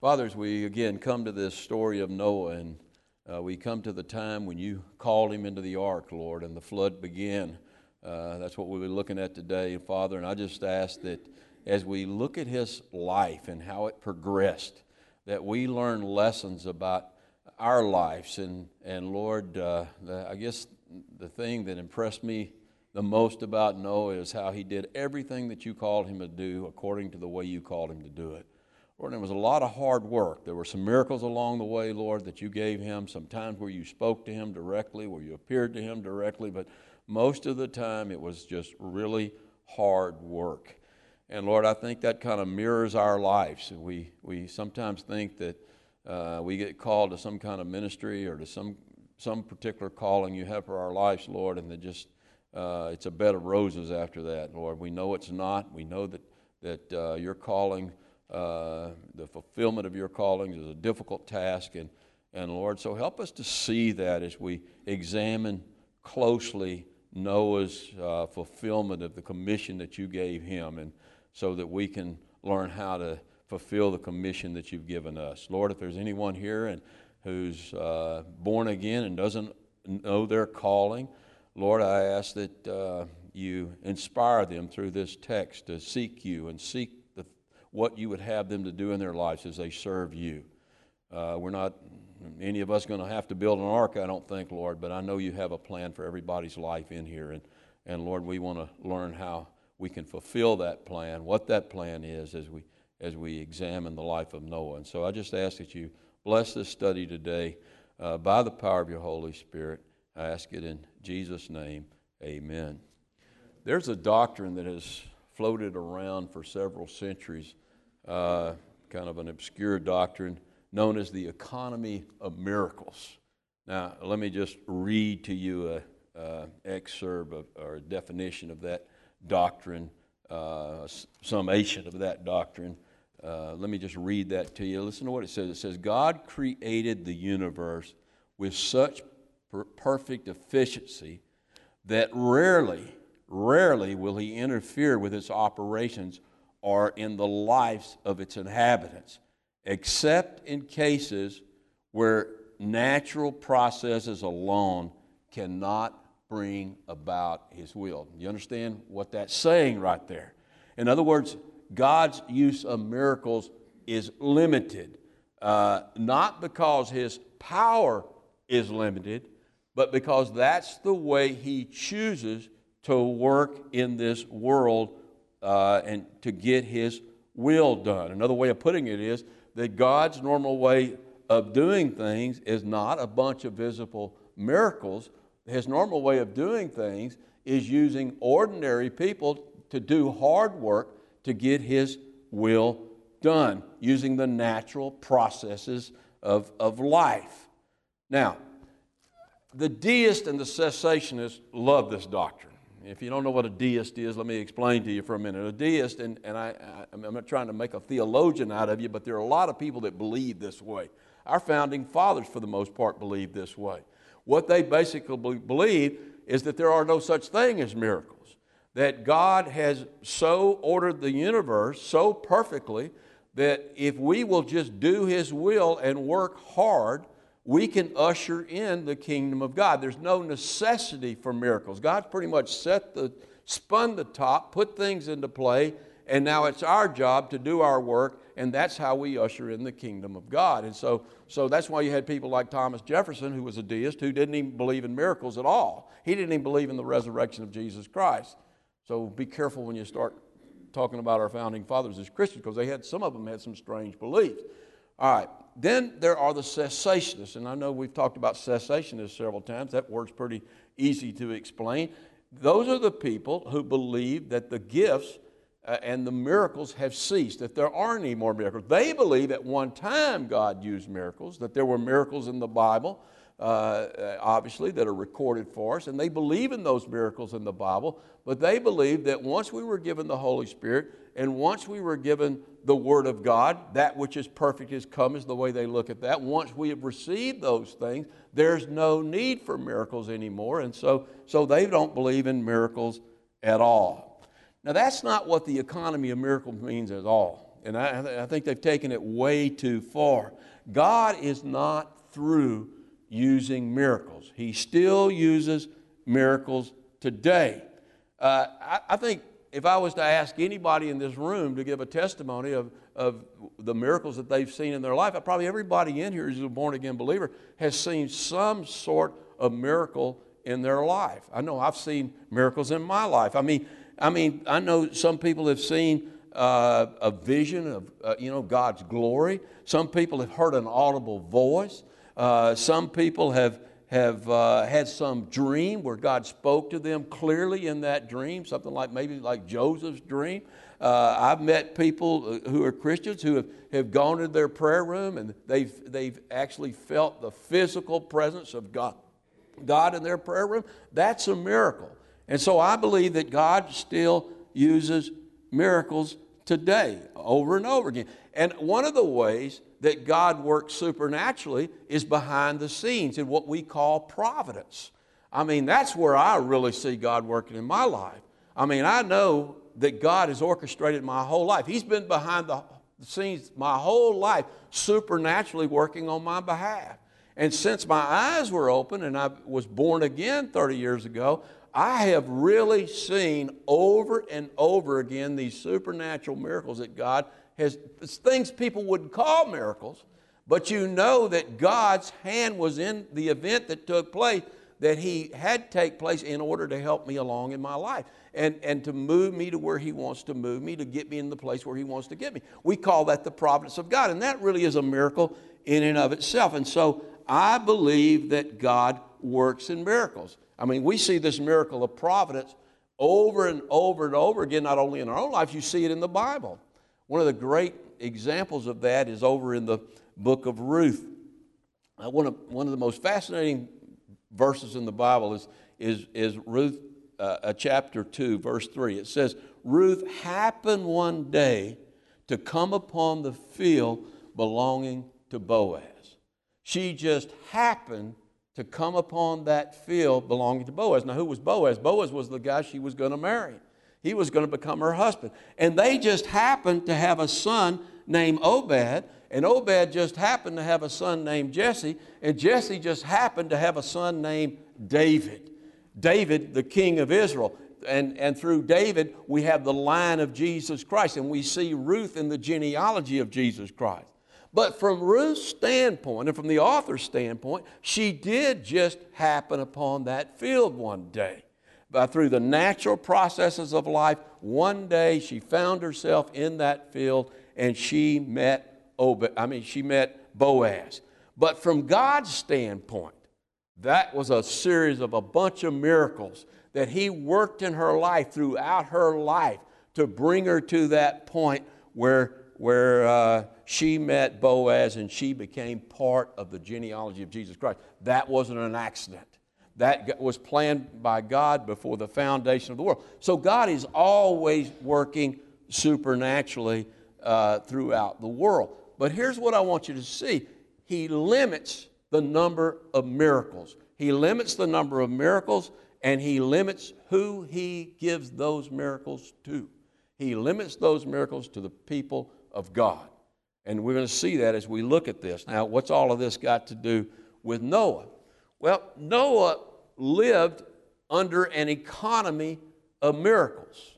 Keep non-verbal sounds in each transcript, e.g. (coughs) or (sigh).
Father, as we again come to this story of Noah, and uh, we come to the time when you called him into the ark, Lord, and the flood began. Uh, that's what we'll be looking at today, Father. And I just ask that as we look at his life and how it progressed, that we learn lessons about our lives. And, and Lord, uh, the, I guess the thing that impressed me the most about Noah is how he did everything that you called him to do according to the way you called him to do it. Lord, there was a lot of hard work. There were some miracles along the way, Lord, that you gave him. Some times where you spoke to him directly, where you appeared to him directly, but most of the time it was just really hard work. And Lord, I think that kind of mirrors our lives. We, we sometimes think that uh, we get called to some kind of ministry or to some, some particular calling you have for our lives, Lord, and that just uh, it's a bed of roses after that, Lord. We know it's not. We know that, that uh, your calling, uh, the fulfillment of your callings is a difficult task. And, and Lord, so help us to see that as we examine closely Noah's uh, fulfillment of the commission that you gave him, and so that we can learn how to fulfill the commission that you've given us. Lord, if there's anyone here and who's uh, born again and doesn't know their calling, Lord, I ask that uh, you inspire them through this text to seek you and seek what you would have them to do in their lives as they serve you. Uh, we're not any of us going to have to build an ark, I don't think, Lord, but I know you have a plan for everybody's life in here. And, and Lord, we want to learn how we can fulfill that plan, what that plan is as we, as we examine the life of Noah. And so I just ask that you bless this study today uh, by the power of your Holy Spirit. I ask it in Jesus' name. Amen. There's a doctrine that has floated around for several centuries, uh, kind of an obscure doctrine known as the economy of miracles. Now, let me just read to you an a excerpt of, or a definition of that doctrine, uh, summation of that doctrine. Uh, let me just read that to you. Listen to what it says. It says, God created the universe with such per- perfect efficiency that rarely, rarely will he interfere with its operations or in the lives of its inhabitants except in cases where natural processes alone cannot bring about his will. You understand what that's saying right there? In other words, God's use of miracles is limited, uh, not because his power is limited, but because that's the way he chooses to work in this world uh, and to get his will done. Another way of putting it is that God's normal way of doing things is not a bunch of visible miracles. His normal way of doing things is using ordinary people to do hard work to get His will done, using the natural processes of, of life. Now, the deist and the cessationist love this doctrine. If you don't know what a deist is, let me explain to you for a minute. A deist, and, and I, I, am not trying to make a theologian out of you, but there are a lot of people that believe this way. Our founding fathers, for the most part, believed this way. What they basically believe is that there are no such thing as miracles, that God has so ordered the universe so perfectly that if we will just do His will and work hard, we can usher in the kingdom of God. There's no necessity for miracles. God's pretty much set the, spun the top, put things into play, and now it's our job to do our work, and that's how we usher in the kingdom of God. And so, so that's why you had people like Thomas Jefferson, who was a deist, who didn't even believe in miracles at all. He didn't even believe in the resurrection of Jesus Christ. So be careful when you start talking about our founding fathers as Christians, because they had some of them had some strange beliefs. All right. Then there are the cessationists, and I know we've talked about cessationists several times. That word's pretty easy to explain. Those are the people who believe that the gifts uh, and the miracles have ceased, that there aren't any more miracles. They believe at one time God used miracles, that there were miracles in the Bible, uh, uh, obviously, that are recorded for us, and they believe in those miracles in the Bible, but they believe that once we were given the Holy Spirit and once we were given the Word of God, that which is perfect is come, is the way they look at that. Once we have received those things, there's no need for miracles anymore, and so, so they don't believe in miracles at all. Now, that's not what the economy of miracles means at all. and I, I think they've taken it way too far. God is not through using miracles, He still uses miracles today. Uh, I, I think if I was to ask anybody in this room to give a testimony of, of the miracles that they've seen in their life, probably everybody in here who's a born again believer has seen some sort of miracle in their life. I know I've seen miracles in my life. I mean, I mean, I know some people have seen uh, a vision of uh, you know God's glory. Some people have heard an audible voice. Uh, some people have have uh, had some dream where God spoke to them clearly in that dream, something like maybe like Joseph's dream. Uh, I've met people uh, who are Christians who have, have gone to their prayer room and they've, they've actually felt the physical presence of God, God in their prayer room. That's a miracle. And so I believe that God still uses miracles today, over and over again. And one of the ways that God works supernaturally is behind the scenes in what we call providence. I mean, that's where I really see God working in my life. I mean, I know that God has orchestrated my whole life. He's been behind the scenes my whole life, supernaturally working on my behalf. And since my eyes were open and I was born again 30 years ago, I have really seen over and over again these supernatural miracles that God has, things people wouldn't call miracles, but you know that God's hand was in the event that took place, that He had take place in order to help me along in my life and, and to move me to where He wants to move me, to get me in the place where He wants to get me. We call that the providence of God, and that really is a miracle in and of itself. And so I believe that God works in miracles. I mean, we see this miracle of providence over and over and over again, not only in our own life you see it in the Bible. One of the great examples of that is over in the book of Ruth. Uh, one, of, one of the most fascinating verses in the Bible is, is, is Ruth uh, chapter 2, verse 3. It says, Ruth happened one day to come upon the field belonging to Boaz. She just happened to come upon that field belonging to Boaz. Now, who was Boaz? Boaz was the guy she was going to marry. He was going to become her husband. And they just happened to have a son named Obed, and Obed just happened to have a son named Jesse, and Jesse just happened to have a son named David. David, the king of Israel. And, and through David, we have the line of Jesus Christ, and we see Ruth in the genealogy of Jesus Christ. But from Ruth's standpoint and from the author's standpoint, she did just happen upon that field one day. But through the natural processes of life, one day she found herself in that field and she met I mean she met Boaz. But from God's standpoint, that was a series of a bunch of miracles that he worked in her life throughout her life to bring her to that point where where uh, she met Boaz and she became part of the genealogy of Jesus Christ. That wasn't an accident. That was planned by God before the foundation of the world. So God is always working supernaturally uh, throughout the world. But here's what I want you to see He limits the number of miracles. He limits the number of miracles and He limits who He gives those miracles to. He limits those miracles to the people of God. And we're going to see that as we look at this. Now, what's all of this got to do with Noah? Well, Noah lived under an economy of miracles.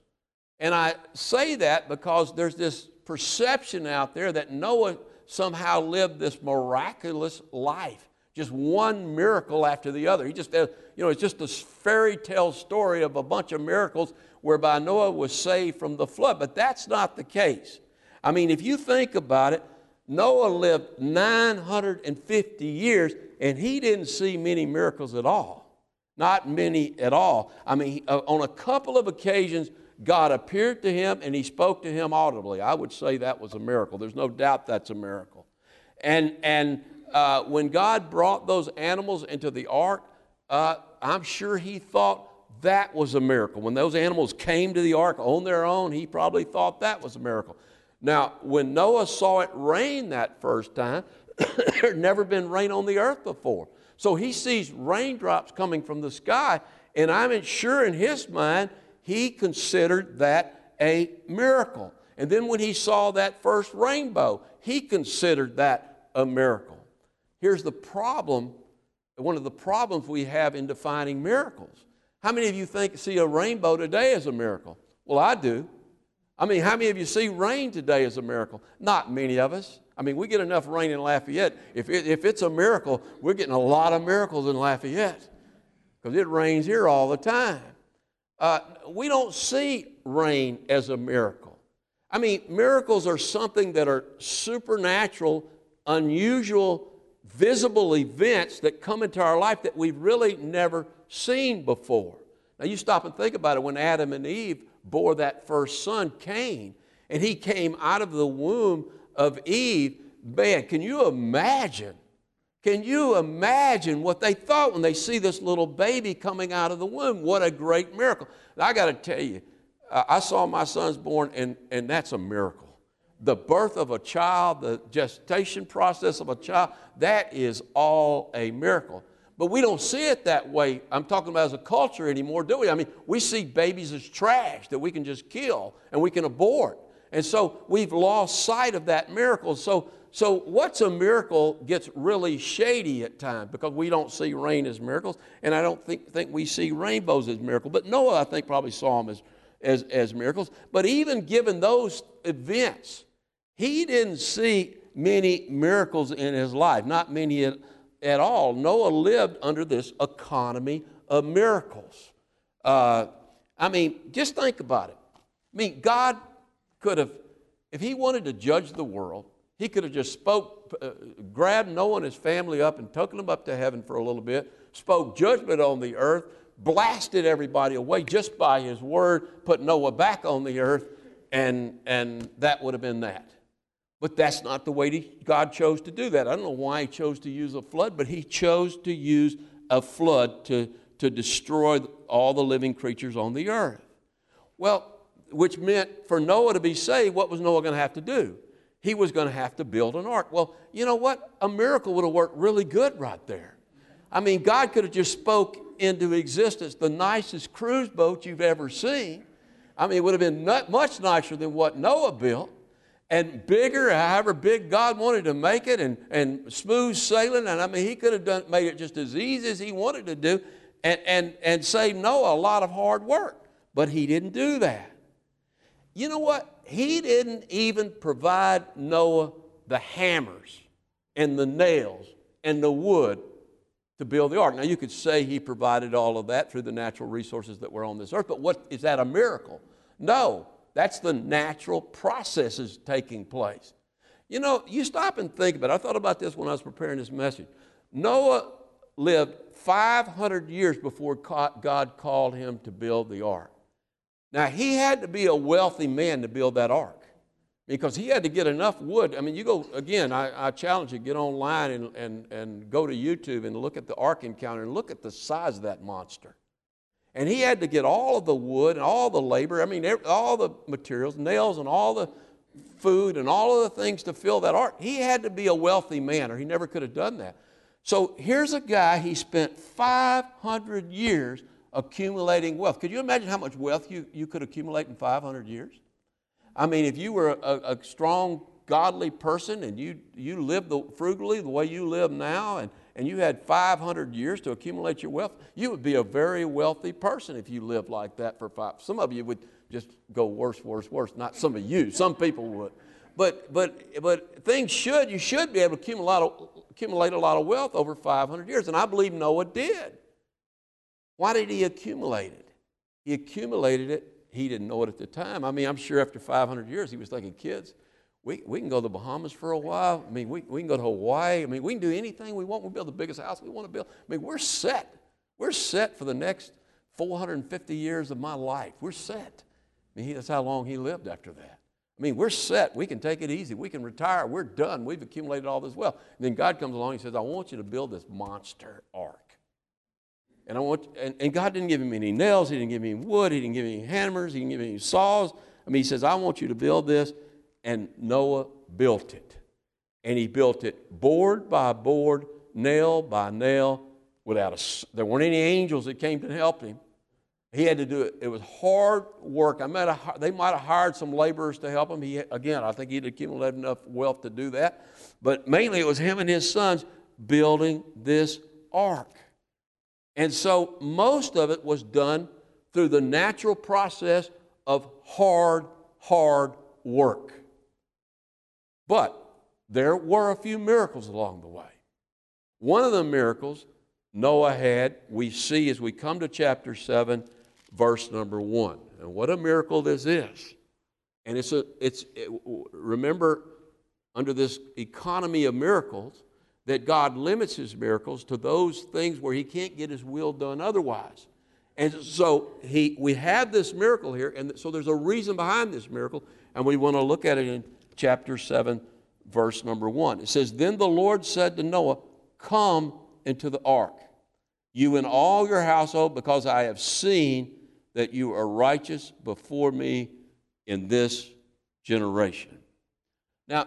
And I say that because there's this perception out there that Noah somehow lived this miraculous life, just one miracle after the other. He just, uh, you know, it's just this fairy tale story of a bunch of miracles whereby Noah was saved from the flood. But that's not the case. I mean, if you think about it, Noah lived 950 years and he didn't see many miracles at all. Not many at all. I mean, uh, on a couple of occasions, God appeared to him and he spoke to him audibly. I would say that was a miracle. There's no doubt that's a miracle. And, and uh, when God brought those animals into the ark, uh, I'm sure he thought that was a miracle. When those animals came to the ark on their own, he probably thought that was a miracle. Now, when Noah saw it rain that first time, (coughs) there had never been rain on the earth before. So he sees raindrops coming from the sky, and I'm sure in his mind, he considered that a miracle. And then when he saw that first rainbow, he considered that a miracle. Here's the problem one of the problems we have in defining miracles. How many of you think see a rainbow today as a miracle? Well, I do. I mean, how many of you see rain today as a miracle? Not many of us. I mean, we get enough rain in Lafayette. If, it, if it's a miracle, we're getting a lot of miracles in Lafayette because it rains here all the time. Uh, we don't see rain as a miracle. I mean, miracles are something that are supernatural, unusual, visible events that come into our life that we've really never seen before. Now, you stop and think about it when Adam and Eve bore that first son, Cain, and he came out of the womb of Eve. Man, can you imagine? Can you imagine what they thought when they see this little baby coming out of the womb? What a great miracle. I got to tell you, I saw my sons born, and, and that's a miracle. The birth of a child, the gestation process of a child, that is all a miracle. But we don't see it that way. I'm talking about as a culture anymore, do we? I mean, we see babies as trash that we can just kill and we can abort. And so we've lost sight of that miracle. So, so what's a miracle gets really shady at times because we don't see rain as miracles, and I don't think, think we see rainbows as miracles. But Noah, I think, probably saw them as, as, as miracles. But even given those events, he didn't see many miracles in his life, not many at, at all. Noah lived under this economy of miracles. Uh, I mean, just think about it. I mean, God could have, if he wanted to judge the world, he could have just spoke, uh, grabbed Noah and his family up and taken them up to heaven for a little bit, spoke judgment on the earth, blasted everybody away just by his word, put Noah back on the earth, and, and that would have been that. But that's not the way God chose to do that. I don't know why He chose to use a flood, but He chose to use a flood to, to destroy all the living creatures on the earth. Well, which meant for Noah to be saved, what was Noah going to have to do? He was going to have to build an ark. Well, you know what? A miracle would have worked really good right there. I mean, God could have just spoke into existence the nicest cruise boat you've ever seen. I mean, it would have been much nicer than what Noah built and bigger, however big God wanted to make it, and, and smooth sailing. And I mean, He could have done, made it just as easy as He wanted to do and, and, and save Noah a lot of hard work. But He didn't do that. You know what? He didn't even provide Noah the hammers and the nails and the wood to build the ark. Now, you could say He provided all of that through the natural resources that were on this earth, but what, is that a miracle? No. That's the natural processes taking place. You know, you stop and think about it. I thought about this when I was preparing this message. Noah lived 500 years before God called him to build the ark. Now, he had to be a wealthy man to build that ark because he had to get enough wood. I mean, you go, again, I, I challenge you, get online and, and, and go to YouTube and look at the ark encounter and look at the size of that monster. And he had to get all of the wood and all the labor, I mean, all the materials, nails and all the food and all of the things to fill that ark. He had to be a wealthy man or he never could have done that. So here's a guy, he spent 500 years accumulating wealth. Could you imagine how much wealth you, you could accumulate in 500 years? I mean, if you were a, a strong, godly person and you, you lived the, frugally the way you live now and and you had 500 years to accumulate your wealth, you would be a very wealthy person if you lived like that for five. Some of you would just go worse, worse, worse. Not some of you, some people would. But, but, but things should, you should be able to accumulate a, accumulate a lot of wealth over 500 years. And I believe Noah did. Why did he accumulate it? He accumulated it, he didn't know it at the time. I mean, I'm sure after 500 years he was thinking, kids, we, we can go to the Bahamas for a while. I mean, we, we can go to Hawaii. I mean, we can do anything we want. We build the biggest house we want to build. I mean, we're set. We're set for the next 450 years of my life. We're set. I mean, that's how long he lived after that. I mean, we're set. We can take it easy. We can retire. We're done. We've accumulated all this wealth. And then God comes along and says, I want you to build this monster ark. And, I want, and, and God didn't give him any nails. He didn't give him wood. He didn't give him any hammers. He didn't give him any saws. I mean, he says, I want you to build this and Noah built it. And he built it board by board, nail by nail, without a, there weren't any angels that came to help him. He had to do it. It was hard work. I might have, they might have hired some laborers to help him. He, again, I think he'd accumulated enough wealth to do that. But mainly it was him and his sons building this ark. And so most of it was done through the natural process of hard, hard work. But there were a few miracles along the way. One of the miracles Noah had, we see as we come to chapter 7, verse number 1. And what a miracle this is. And it's a, it's, it, remember, under this economy of miracles, that God limits his miracles to those things where he can't get his will done otherwise. And so he, we have this miracle here, and so there's a reason behind this miracle, and we want to look at it in chapter 7, verse number 1. It says, Then the Lord said to Noah, Come into the ark, you and all your household, because I have seen that you are righteous before me in this generation. Now,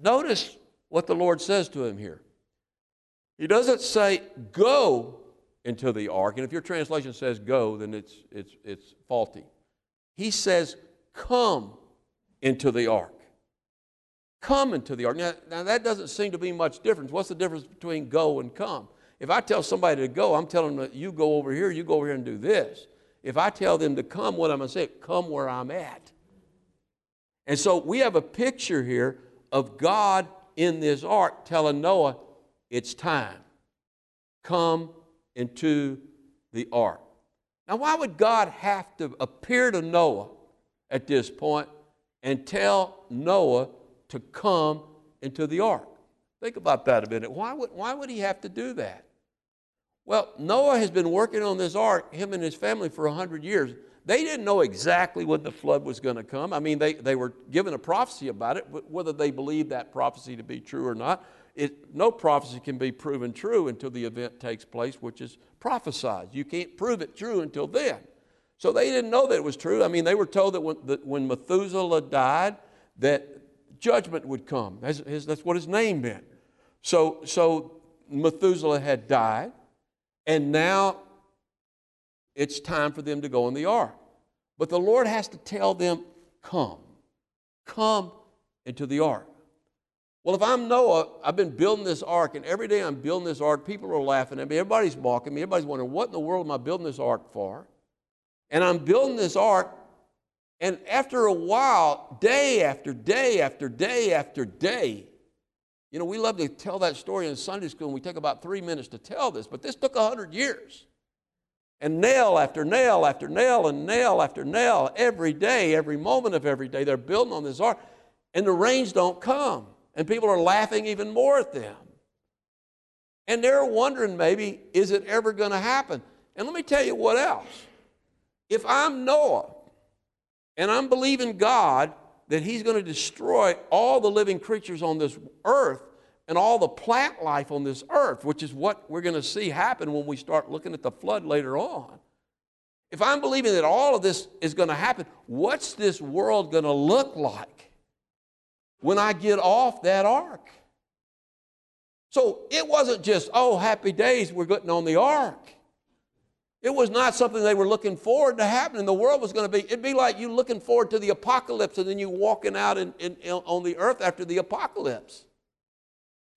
notice what the Lord says to him here. He doesn't say, Go into the ark. And if your translation says go, then it's, it's, it's faulty. He says, Come into the ark. Come into the ark. Now, now, that doesn't seem to be much difference. What's the difference between go and come? If I tell somebody to go, I'm telling them, you go over here, you go over here and do this. If I tell them to come, what I'm going to say? Come where I'm at. And so we have a picture here of God in this ark telling Noah, it's time. Come into the ark. Now, why would God have to appear to Noah at this point and tell Noah to come into the ark? Think about that a minute. Why would, why would he have to do that? Well, Noah has been working on this ark, him and his family, for 100 years. They didn't know exactly when the flood was going to come. I mean, they, they were given a prophecy about it, but whether they believed that prophecy to be true or not, it, no prophecy can be proven true until the event takes place, which is prophesied. You can't prove it true until then. So they didn't know that it was true. I mean, they were told that when, that when Methuselah died, that judgment would come. That's, his, that's what his name meant. So, so Methuselah had died, and now it's time for them to go in the ark. But the Lord has to tell them, Come, come into the ark. Well, if I'm Noah, I've been building this ark, and every day I'm building this ark, people are laughing at me. Everybody's mocking me. Everybody's wondering, what in the world am I building this ark for? And I'm building this ark, and after a while, day after day after day after day, you know, we love to tell that story in Sunday school, and we take about three minutes to tell this, but this took 100 years. And nail after nail after nail and nail after nail, every day, every moment of every day, they're building on this ark, and the rains don't come. And people are laughing even more at them. And they're wondering maybe, is it ever going to happen? And let me tell you what else. If I'm Noah and I'm believing God that He's going to destroy all the living creatures on this earth and all the plant life on this earth, which is what we're going to see happen when we start looking at the flood later on. If I'm believing that all of this is going to happen, what's this world going to look like? When I get off that ark. So it wasn't just, oh, happy days, we're getting on the ark. It was not something they were looking forward to happening. The world was going to be, it'd be like you looking forward to the apocalypse and then you walking out in, in, in, on the earth after the apocalypse.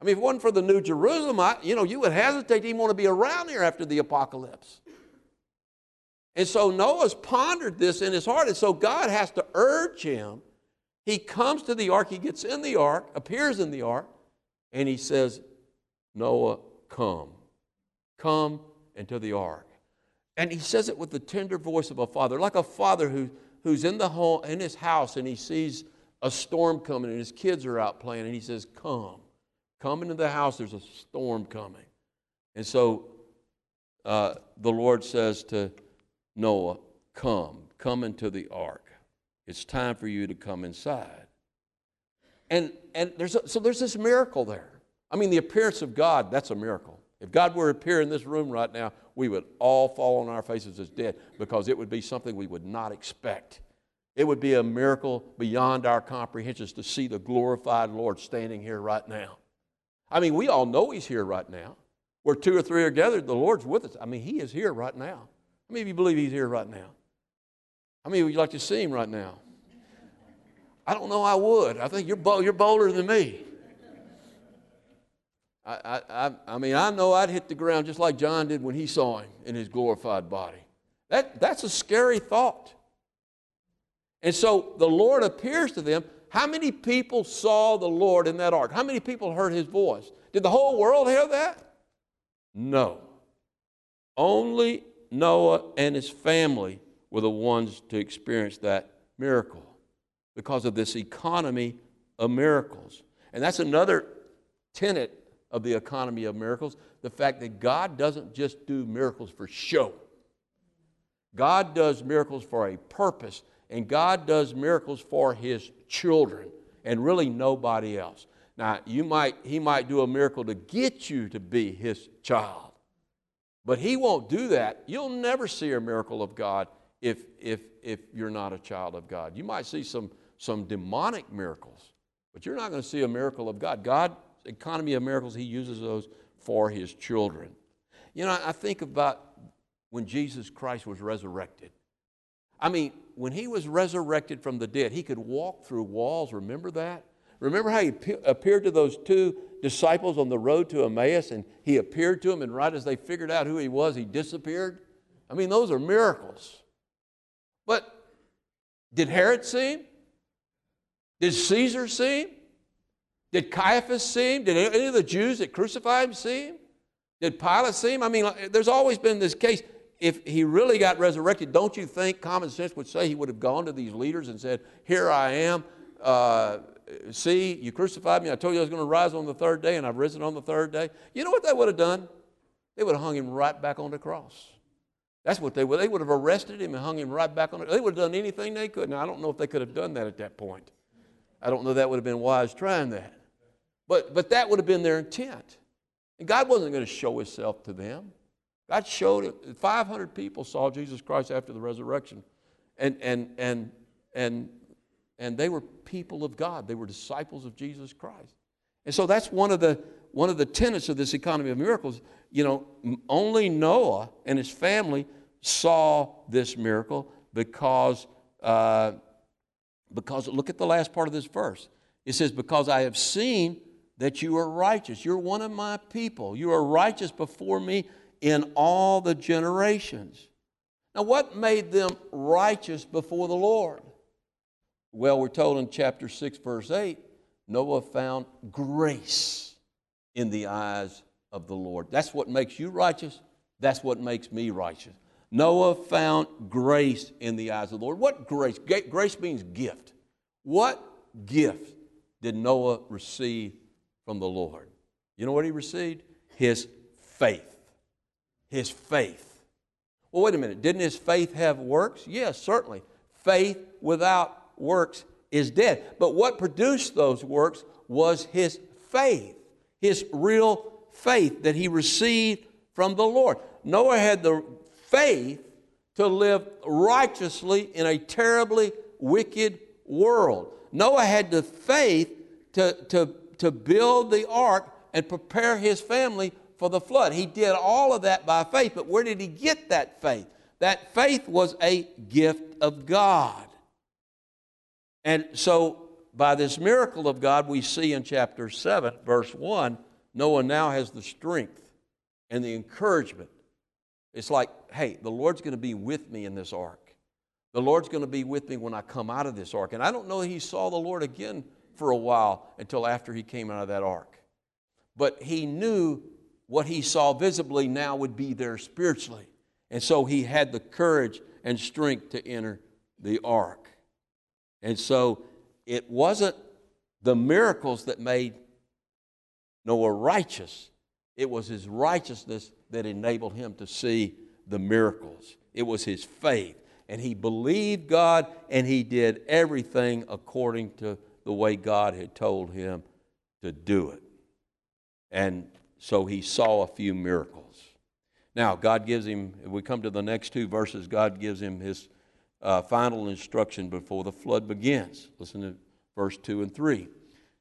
I mean, if it wasn't for the New Jerusalem, I, you know, you would hesitate to even want to be around here after the apocalypse. And so Noah's pondered this in his heart, and so God has to urge him he comes to the ark, he gets in the ark, appears in the ark, and he says, Noah, come. Come into the ark. And he says it with the tender voice of a father, like a father who, who's in, the home, in his house and he sees a storm coming and his kids are out playing, and he says, Come. Come into the house, there's a storm coming. And so uh, the Lord says to Noah, Come, come into the ark. It's time for you to come inside. And, and there's a, so there's this miracle there. I mean, the appearance of God, that's a miracle. If God were to appear in this room right now, we would all fall on our faces as dead because it would be something we would not expect. It would be a miracle beyond our comprehensions to see the glorified Lord standing here right now. I mean, we all know He's here right now. Where two or three are gathered, the Lord's with us. I mean, He is here right now. How many of you believe He's here right now? How many would you like to see him right now? I don't know I would. I think you're, you're bolder than me. I, I, I mean, I know I'd hit the ground just like John did when he saw him in his glorified body. That, that's a scary thought. And so the Lord appears to them. How many people saw the Lord in that ark? How many people heard his voice? Did the whole world hear that? No. Only Noah and his family were the ones to experience that miracle because of this economy of miracles. And that's another tenet of the economy of miracles the fact that God doesn't just do miracles for show. God does miracles for a purpose, and God does miracles for His children, and really nobody else. Now, you might, He might do a miracle to get you to be His child, but He won't do that. You'll never see a miracle of God if, if, if you're not a child of God. You might see some, some demonic miracles, but you're not going to see a miracle of God. God economy of miracles, he uses those for his children. You know, I think about when Jesus Christ was resurrected. I mean, when he was resurrected from the dead, he could walk through walls. Remember that? Remember how he appeared to those two disciples on the road to Emmaus and he appeared to them, and right as they figured out who he was, he disappeared? I mean, those are miracles. But did Herod see him? Did Caesar see him? Did Caiaphas see him? Did any of the Jews that crucified him see him? Did Pilate see him? I mean, there's always been this case. If he really got resurrected, don't you think common sense would say he would have gone to these leaders and said, Here I am. Uh, see, you crucified me. I told you I was going to rise on the third day, and I've risen on the third day. You know what they would have done? They would have hung him right back on the cross. That's what they would. They would have arrested him and hung him right back on. The, they would have done anything they could. Now I don't know if they could have done that at that point. I don't know that would have been wise trying that. But, but that would have been their intent. And God wasn't going to show himself to them. God showed it. 500 people saw Jesus Christ after the resurrection. And, and, and, and, and they were people of God. They were disciples of Jesus Christ. And so that's one of the, one of the tenets of this economy of miracles. You know, only Noah and his family saw this miracle because, uh, because look at the last part of this verse. It says, Because I have seen that you are righteous. You're one of my people. You are righteous before me in all the generations. Now, what made them righteous before the Lord? Well, we're told in chapter 6, verse 8 Noah found grace in the eyes of the Lord. That's what makes you righteous. That's what makes me righteous. Noah found grace in the eyes of the Lord. What grace? Grace means gift. What gift did Noah receive from the Lord. You know what he received? His faith. His faith. Well, wait a minute. Didn't his faith have works? Yes, certainly. Faith without works is dead. But what produced those works was his faith, his real faith that he received from the Lord. Noah had the faith to live righteously in a terribly wicked world. Noah had the faith to, to to build the ark and prepare his family for the flood. He did all of that by faith, but where did he get that faith? That faith was a gift of God. And so, by this miracle of God, we see in chapter 7, verse 1, Noah now has the strength and the encouragement. It's like, hey, the Lord's going to be with me in this ark. The Lord's going to be with me when I come out of this ark. And I don't know he saw the Lord again for a while until after he came out of that ark. But he knew what he saw visibly now would be there spiritually. And so he had the courage and strength to enter the ark. And so it wasn't the miracles that made Noah righteous, it was his righteousness that enabled him to see the miracles. It was his faith. And he believed God and he did everything according to the way God had told him to do it. And so he saw a few miracles. Now, God gives him, if we come to the next two verses, God gives him his uh, final instruction before the flood begins. Listen to verse 2 and 3.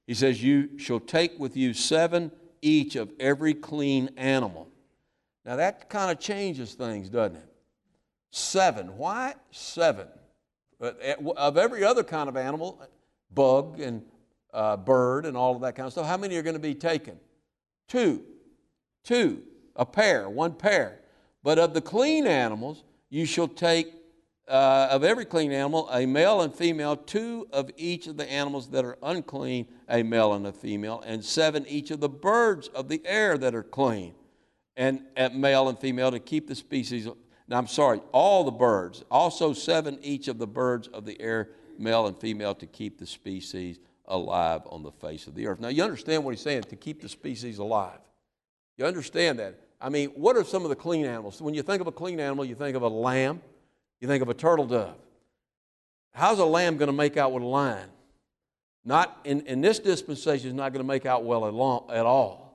He says, You shall take with you seven each of every clean animal. Now, that kind of changes things, doesn't it? Seven. Why seven? Eh, of every other kind of animal, bug and uh, bird and all of that kind of stuff, how many are going to be taken? Two. Two. A pair, one pair. But of the clean animals, you shall take uh, of every clean animal, a male and female, two of each of the animals that are unclean, a male and a female, and seven each of the birds of the air that are clean, and at male and female to keep the species. Now, I'm sorry, all the birds, also seven each of the birds of the air, male and female, to keep the species alive on the face of the earth. Now, you understand what he's saying, to keep the species alive. You understand that? I mean, what are some of the clean animals? When you think of a clean animal, you think of a lamb you think of a turtle dove. How's a lamb going to make out with a lion? Not in, in this dispensation, is not going to make out well at, at all.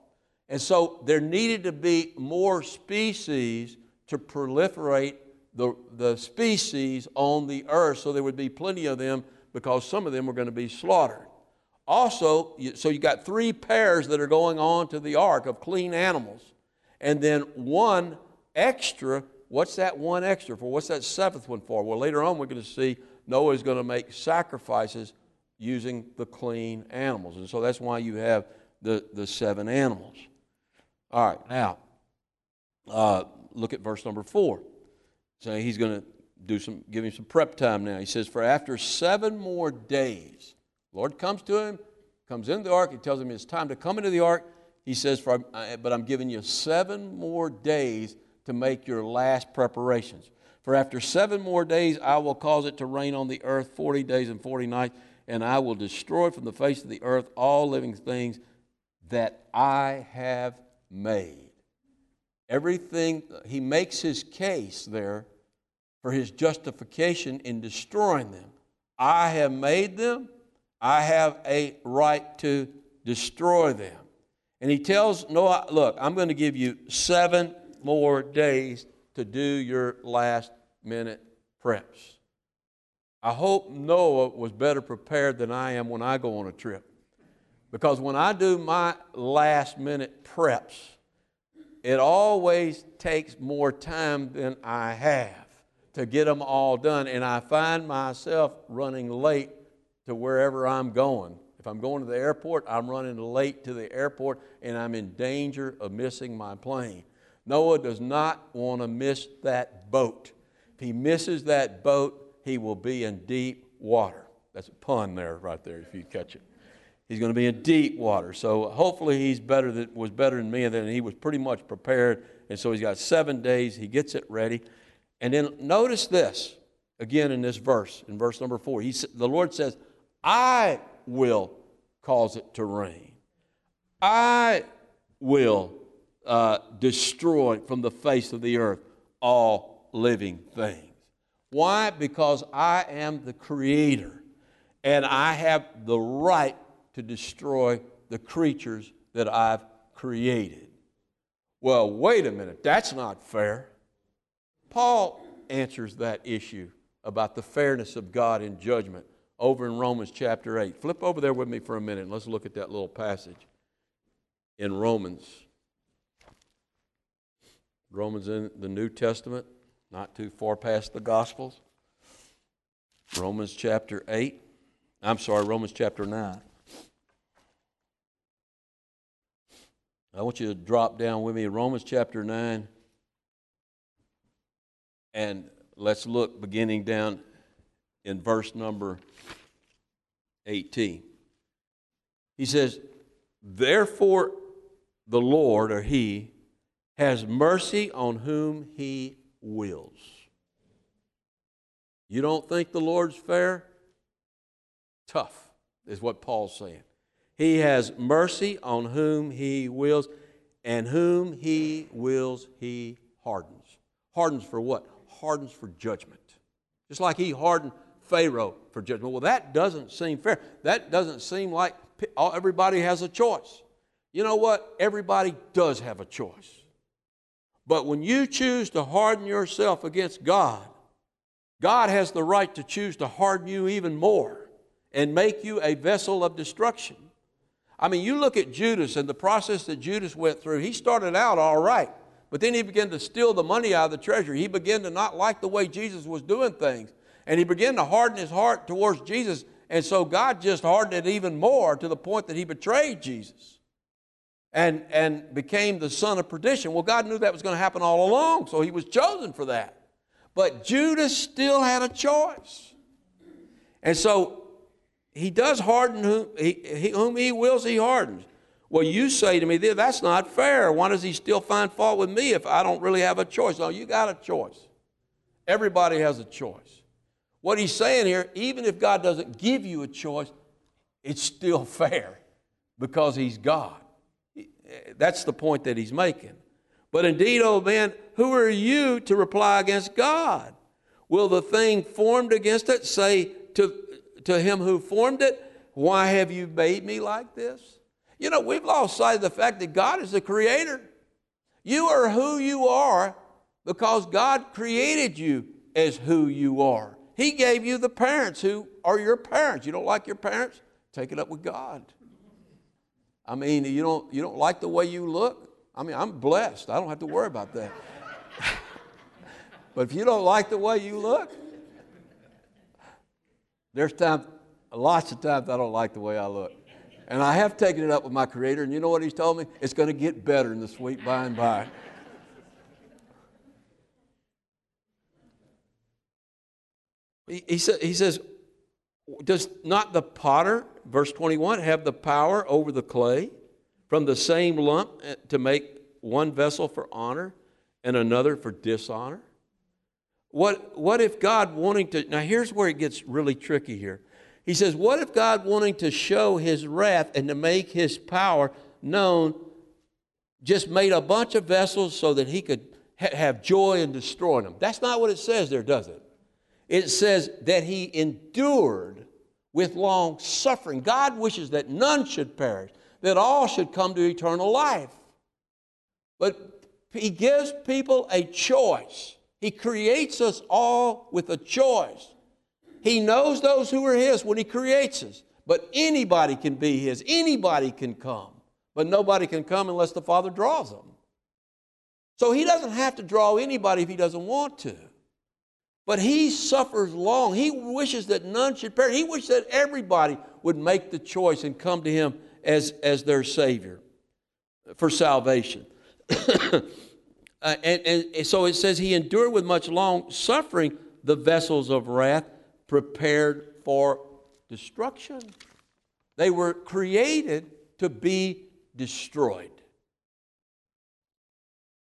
And so there needed to be more species to proliferate the, the species on the earth so there would be plenty of them because some of them were going to be slaughtered. Also, so you got three pairs that are going on to the ark of clean animals, and then one extra What's that one extra for? What's that seventh one for? Well, later on, we're going to see Noah is going to make sacrifices using the clean animals. And so that's why you have the, the seven animals. All right, now, uh, look at verse number four. So he's going to do some, give him some prep time now. He says, For after seven more days, Lord comes to him, comes into the ark, he tells him it's time to come into the ark. He says, For, But I'm giving you seven more days to make your last preparations. For after seven more days I will cause it to rain on the earth 40 days and 40 nights, and I will destroy from the face of the earth all living things that I have made. Everything, he makes his case there for his justification in destroying them. I have made them, I have a right to destroy them. And he tells Noah, Look, I'm going to give you seven more days to do your last minute preps. I hope Noah was better prepared than I am when I go on a trip. Because when I do my last minute preps, it always takes more time than I have to get them all done. And I find myself running late to wherever I'm going. If I'm going to the airport, I'm running late to the airport and I'm in danger of missing my plane. Noah does not want to miss that boat. If he misses that boat, he will be in deep water. That's a pun there, right there, if you catch it. He's going to be in deep water. So hopefully he's better than, was better than me, and then he was pretty much prepared. And so he's got seven days. He gets it ready. And then notice this again in this verse, in verse number four. He, the Lord says, I will cause it to rain. I will uh, destroy from the face of the earth all living things. Why? Because I am the creator and I have the right to destroy the creatures that I've created. Well, wait a minute, that's not fair. Paul answers that issue about the fairness of God in judgment over in Romans chapter 8. Flip over there with me for a minute and let's look at that little passage in Romans Romans in the New Testament, not too far past the Gospels. Romans chapter 8. I'm sorry, Romans chapter 9. I want you to drop down with me Romans chapter 9. And let's look beginning down in verse number 18. He says, Therefore, the Lord, or He, has mercy on whom he wills. You don't think the Lord's fair? Tough, is what Paul's saying. He has mercy on whom he wills, and whom he wills, he hardens. Hardens for what? Hardens for judgment. Just like he hardened Pharaoh for judgment. Well, that doesn't seem fair. That doesn't seem like everybody has a choice. You know what? Everybody does have a choice. But when you choose to harden yourself against God, God has the right to choose to harden you even more and make you a vessel of destruction. I mean, you look at Judas and the process that Judas went through. He started out all right, but then he began to steal the money out of the treasury. He began to not like the way Jesus was doing things. And he began to harden his heart towards Jesus. And so God just hardened it even more to the point that he betrayed Jesus and, and became the son of perdition. Well, God knew that was going to happen all along, so he was chosen for that. But Judas still had a choice. And so he does harden whom he, he, whom he wills, he hardens. Well, you say to me, that's not fair. Why does he still find fault with me if I don't really have a choice? No, you got a choice. Everybody has a choice. What he's saying here, even if God doesn't give you a choice, it's still (laughs) fair because he's God. That's the point that he's making. But indeed, O oh man, who are you to reply against God? Will the thing formed against it say to, to him who formed it, Why have you made me like this? You know, we've lost sight of the fact that God is the creator. You are who you are because God created you as who you are. He gave you the parents who are your parents. You don't like your parents? Take it up with God. I mean, you don't, you don't like the way you look? I mean, I'm blessed. I don't have to worry about that. (laughs) but if you don't like the way you look, there's times, lots of times I don't like the way I look. And I have taken it up with my Creator, and you know what He's told me? It's going to get better in the sweet by and by. he, he, sa- he says, Does not the potter verse 21 have the power over the clay from the same lump eh, to make one vessel for honor and another for dishonor? What, what if God wanting to, now here's where it gets really tricky here. He says, What if God wanting to show his wrath and to make his power known just made a bunch of vessels so that he could ha- have joy in destroying them? That's not what it says there, does it? It says that he endured with long suffering. God wishes that none should perish, that all should come to eternal life. But He gives people a choice. He creates us all with a choice. He knows those who are His when He creates us. But anybody can be His, anybody can come. But nobody can come unless the Father draws them. So He doesn't have to draw anybody if He doesn't want to. But he suffers long. He wishes that none should perish. He wishes that everybody would make the choice and come to him as, as their Savior for salvation. (coughs) uh, and, and so it says, He endured with much long suffering the vessels of wrath prepared for destruction. They were created to be destroyed.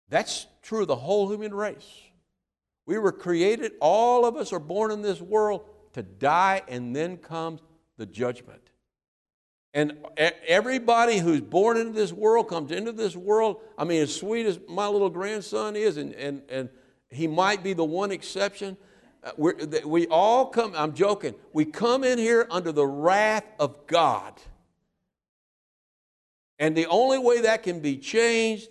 That's true of the whole human race. We were created, all of us are born in this world to die, and then comes the judgment. And everybody who's born into this world comes into this world. I mean, as sweet as my little grandson is, and, and, and he might be the one exception, uh, we all come, I'm joking, we come in here under the wrath of God. And the only way that can be changed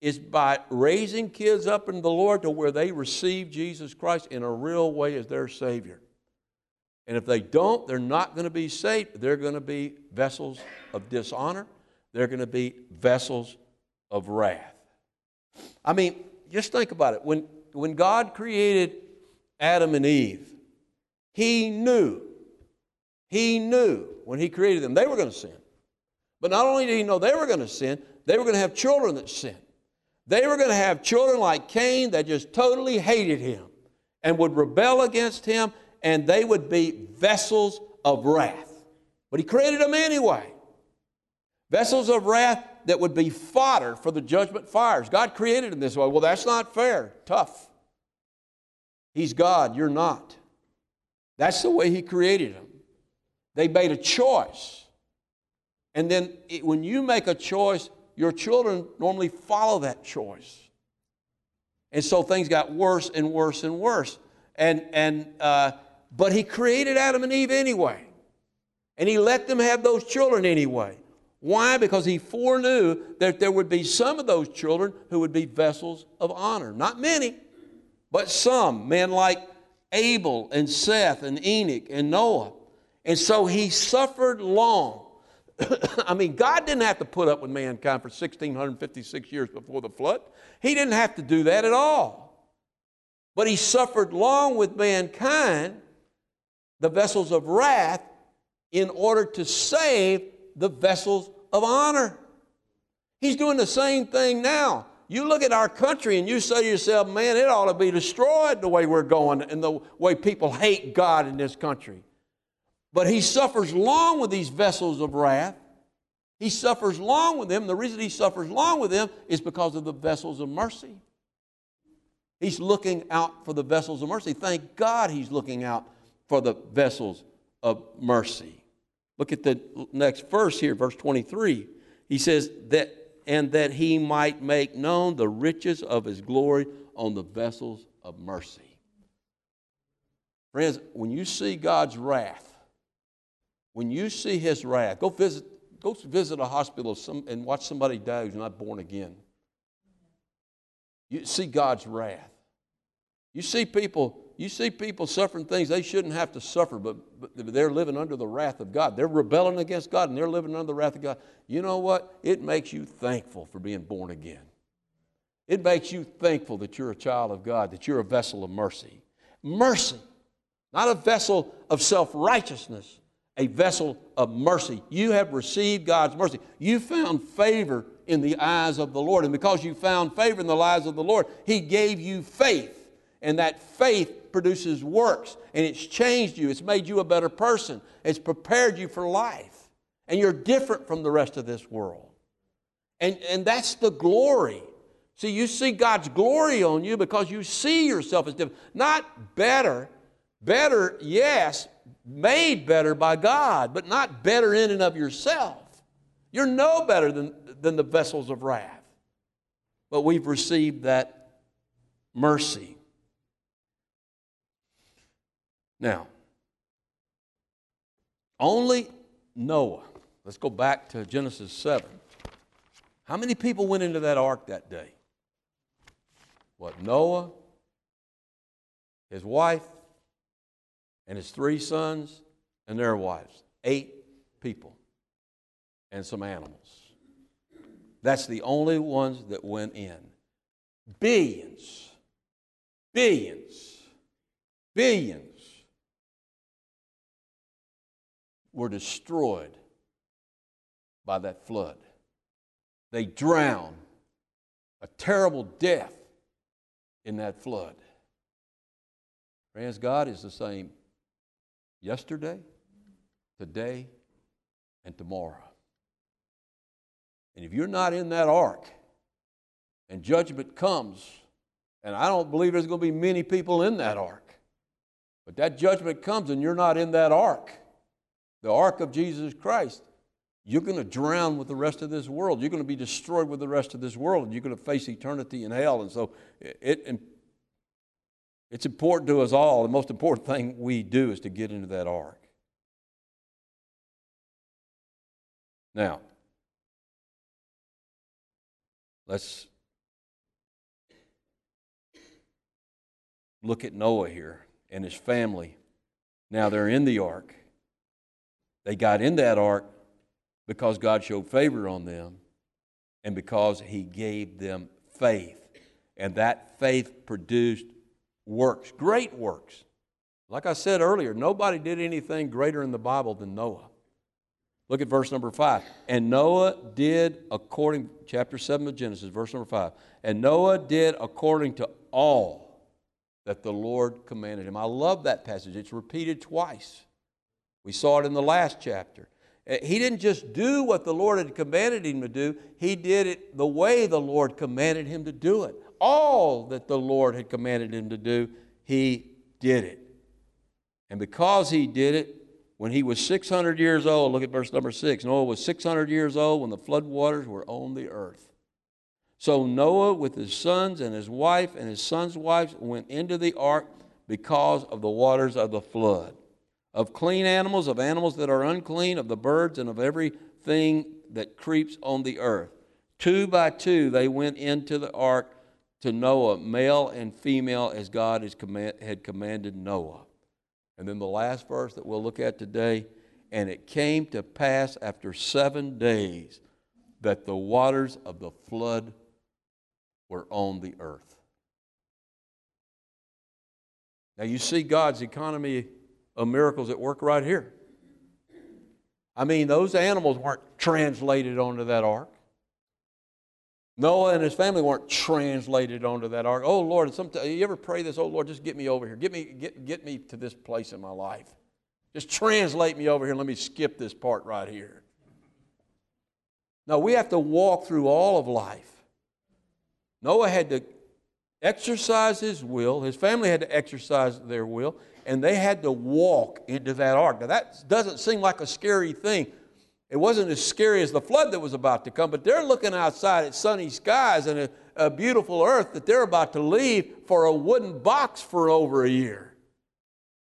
is by raising kids up in the Lord to where they receive Jesus Christ in a real way as their Savior. And if they don't, they're not going to be saved. They're going to be vessels of dishonor, they're going to be vessels of wrath. I mean, just think about it. When, when God created Adam and Eve, He knew, He knew when He created them, they were going to sin. But not only did He know they were going to sin, they were going to have children that sinned. They were going to have children like Cain that just totally hated him and would rebel against him, and they would be vessels of wrath. But he created them anyway. Vessels of wrath that would be fodder for the judgment fires. God created them this way. Well, that's not fair. Tough. He's God, you're not. That's the way He created them. They made a choice. And then it, when you make a choice, your children normally follow that choice. And so things got worse and worse and worse. And, and, uh, but he created Adam and Eve anyway. And he let them have those children anyway. Why? Because he foreknew that there would be some of those children who would be vessels of honor. Not many, but some. Men like Abel and Seth and Enoch and Noah. And so he suffered long (coughs) I mean, God didn't have to put up with mankind for 1,656 years before the flood. He didn't have to do that at all. But He suffered long with mankind the vessels of wrath in order to save the vessels of honor. He's doing the same thing now. You look at our country and you say to yourself, man, it ought to be destroyed the way we're going and the way people hate God in this country. But he suffers long with these vessels of wrath. He suffers long with them. The reason he suffers long with them is because of the vessels of mercy. He's looking out for the vessels of mercy. Thank God he's looking out for the vessels of mercy. Look at the next verse here, verse 23. He says that and that he might make known the riches of his glory on the vessels of mercy. Friends, when you see God's wrath, when you see his wrath, go visit, go visit a hospital and watch somebody die who's not born again. You see God's wrath. You see people you see people suffering things they shouldn't have to suffer, but, but they're living under the wrath of God. They're rebelling against God and they're living under the wrath of God. You know what? It makes you thankful for being born again. It makes you thankful that you're a child of God, that you're a vessel of mercy. Mercy, not a vessel of self righteousness, a vessel of mercy. You have received God's mercy. You found favor in the eyes of the Lord. And because you found favor in the eyes of the Lord, He gave you faith. And that faith produces works, and it's changed you. It's made you a better person. It's prepared you for life. And you're different from the rest of this world. And, and that's the glory. See, you see God's glory on you because you see yourself as different. Not better, better, yes, made better by God, but not better in and of yourself. You're no better than, than the vessels of wrath. But we've received that mercy. Now, only Noah, let's go back to Genesis 7. How many people went into that ark that day? What, Noah, his wife, and his three sons and their wives? Eight people and some animals. That's the only ones that went in. Billions, billions, billions were destroyed by that flood. They drowned a terrible death in that flood. Friends, God is the same yesterday, today, and tomorrow. And if you're not in that ark and judgment comes, and I don't believe there's going to be many people in that ark, but that judgment comes and you're not in that ark the ark of Jesus Christ, you're going to drown with the rest of this world. You're going to be destroyed with the rest of this world, and you're going to face eternity in hell. And so it, it's important to us all. The most important thing we do is to get into that ark. Now, let's look at Noah here and his family. Now they're in the ark. They got in that ark because God showed favor on them and because He gave them faith. And that faith produced works, great works. Like I said earlier, nobody did anything greater in the Bible than Noah. Look at verse number five. And Noah did according, chapter 7 of Genesis, verse number five. And Noah did according to all that the Lord commanded him. I love that passage. It's repeated twice. We saw it in the last chapter. Uh, he didn't just do what the Lord had commanded him to do, he did it the way the Lord commanded him to do it. All that the Lord had commanded him to do, he did it. And because he did it, when he was 600 years old, look at verse number 6. Noah was 600 years old when the flood waters were on the earth. So Noah, with his sons and his wife and his sons' wives, went into the ark because of the waters of the flood of clean animals, of animals that are unclean, of the birds, and of everything that creeps on the earth. Two by two they went into the ark to Noah, male and female, as God had commanded Noah. And then the last verse that we'll look at today and it came to pass after seven days that the waters of the flood were on the earth. Now you see God's economy of miracles at work right here. I mean, those animals weren't translated onto that ark. Noah and his family weren't translated onto that ark. Oh Lord, sometimes you ever pray this? Oh Lord, just get me over here. Get me, get, get me to this place in my life. Just translate me over here. Let me skip this part right here. No, we have to walk through all of life. Noah had to exercise his will, his family had to exercise their will, and they had to walk into that ark. Now, that doesn't seem like a scary thing. It wasn't as scary as the flood that was about to come, but they're looking outside at sunny skies and a, a beautiful earth that they're about to leave for a wooden box for over a year.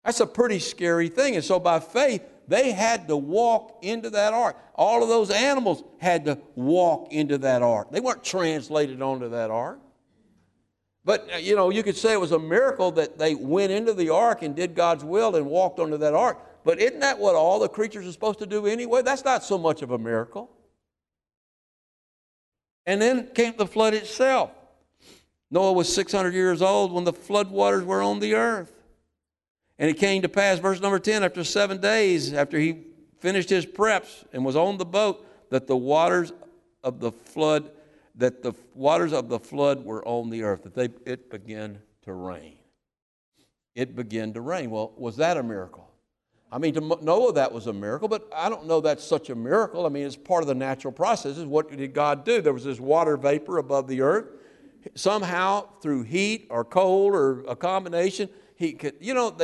That's a pretty scary thing. And so, by faith, they had to walk into that ark. All of those animals had to walk into that ark. They weren't translated onto that ark. But, uh, you know, you could say it was a miracle that they went into the ark and did God's will and walked onto that ark. But isn't that what all the creatures are supposed to do anyway? That's not so much of a miracle. And then came the flood itself. Noah was 600 years old when the flood waters were on the earth. And it came to pass, verse number 10, after seven days, after he finished his preps and was on the boat, that the waters of the flood that the waters of the flood were on the earth, that they, it began to rain. It began to rain. Well, was that a miracle? I mean, to Noah, that was a miracle, but I don't know that's such a miracle. I mean, it's part of the natural processes. What did God do? There was this water vapor above the earth. Somehow, through heat or cold or a combination, he could, you know,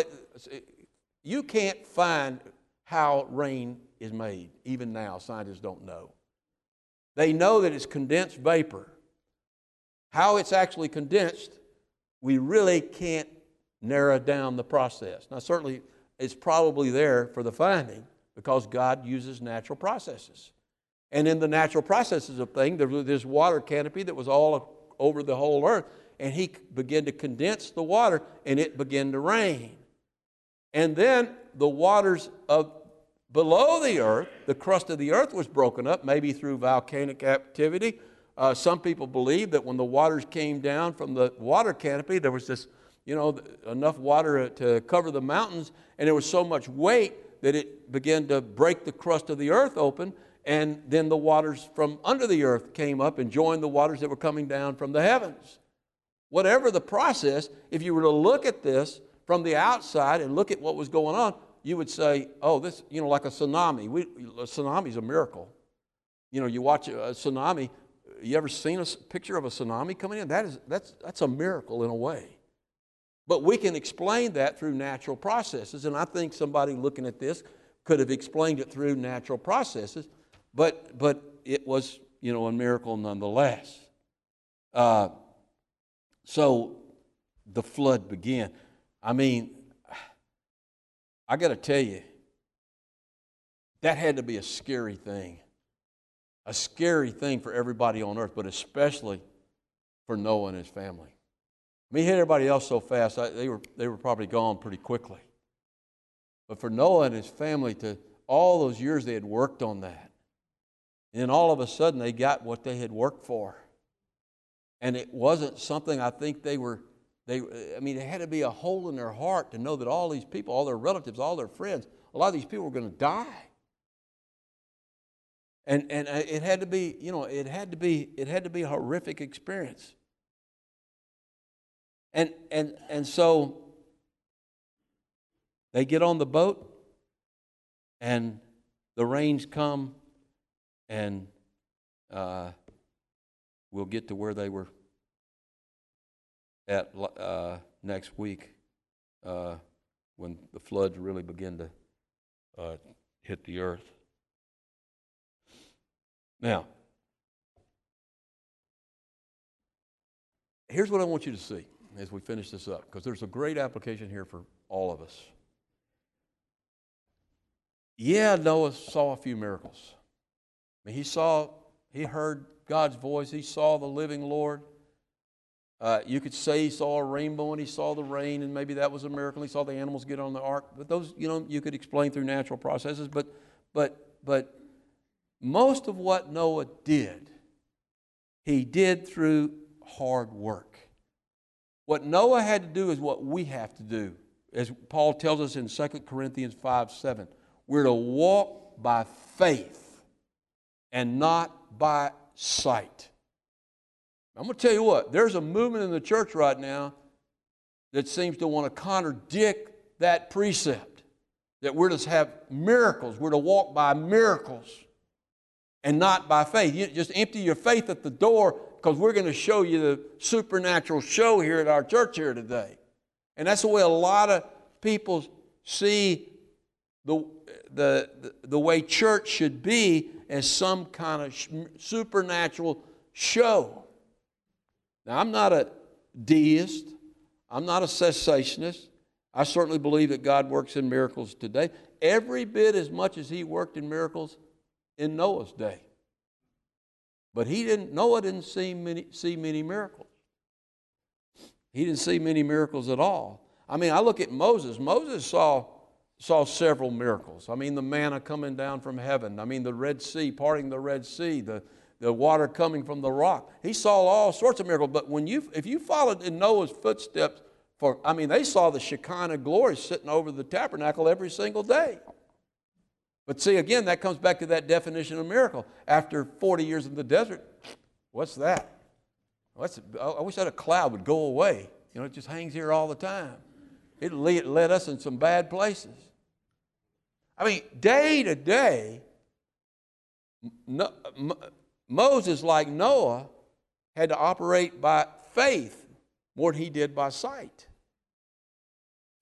you can't find how rain is made. Even now, scientists don't know. They know that it's condensed vapor. How it's actually condensed, we really can't narrow down the process. Now, certainly, it's probably there for the finding because God uses natural processes. And in the natural processes of things, there was this water canopy that was all over the whole earth, and He began to condense the water, and it began to rain. And then the waters of Below the earth, the crust of the earth was broken up, maybe through volcanic activity. Uh, some people believe that when the waters came down from the water canopy, there was this, you know, enough water to cover the mountains, and there was so much weight that it began to break the crust of the earth open, and then the waters from under the earth came up and joined the waters that were coming down from the heavens. Whatever the process, if you were to look at this from the outside and look at what was going on, you would say, oh, this, you know, like a tsunami. We, a tsunami is a miracle. You know, you watch a tsunami, you ever seen a picture of a tsunami coming in? That is, that's, that's a miracle in a way. But we can explain that through natural processes, and I think somebody looking at this could have explained it through natural processes, but, but it was, you know, a miracle nonetheless. Uh, so the flood began. I mean, I got to tell you, that had to be a scary thing. A scary thing for everybody on earth, but especially for Noah and his family. I mean, he hit everybody else so fast, I, they, were, they were probably gone pretty quickly. But for Noah and his family to, all those years they had worked on that. And then all of a sudden they got what they had worked for. And it wasn't something I think they were they, I mean, it had to be a hole in their heart to know that all these people, all their relatives, all their friends, a lot of these people were going to die. And, and uh, it had to be, you know, it had to be, it had to be a horrific experience. And, and, and so they get on the boat and the rains come and uh, we'll get to where they were at uh, next week uh, when the floods really begin to uh, hit the earth. Now, here's what I want you to see as we finish this up, because there's a great application here for all of us. Yeah, Noah saw a few miracles. I mean, he saw, he heard God's voice, he saw the living Lord. Uh, you could say he saw a rainbow and he saw the rain, and maybe that was a miracle. He saw the animals get on the ark. But those, you know, you could explain through natural processes. But, but, but most of what Noah did, he did through hard work. What Noah had to do is what we have to do as Paul tells us in 2 Corinthians 5 7, we're to walk by faith and not by sight. I'm going to tell you what, there's a movement in the church right now that seems to want to contradict that precept that we're to have miracles, we're to walk by miracles and not by faith. You just empty your faith at the door because we're going to show you the supernatural show here at our church here today. And that's the way a lot of people see the, the, the, way church should be as some kind of supernatural show. Now, I'm not a deist, I'm not a cessationist. I certainly believe that God works in miracles today, every bit as much as He worked in miracles in Noah's day. But he didn't, Noah didn't see many, see many miracles. He didn't see many miracles at all. I mean, I look at Moses. Moses saw, saw several miracles. I mean, the manna coming down from heaven. I mean, the Red Sea, parting the Red Sea, the, the water coming from the rock. He saw all sorts of miracles. But when you, if you followed in Noah's footsteps, for I mean, they saw the Shekinah glory sitting over the tabernacle every single day. But see, again, that comes back to that definition of miracle. After 40 years in the desert, what's that? What's, I wish that a cloud would go away. You know, it just hangs here all the time. It led us in some bad places. I mean, day to day, Moses, like Noah, had to operate by faith more than he did by sight.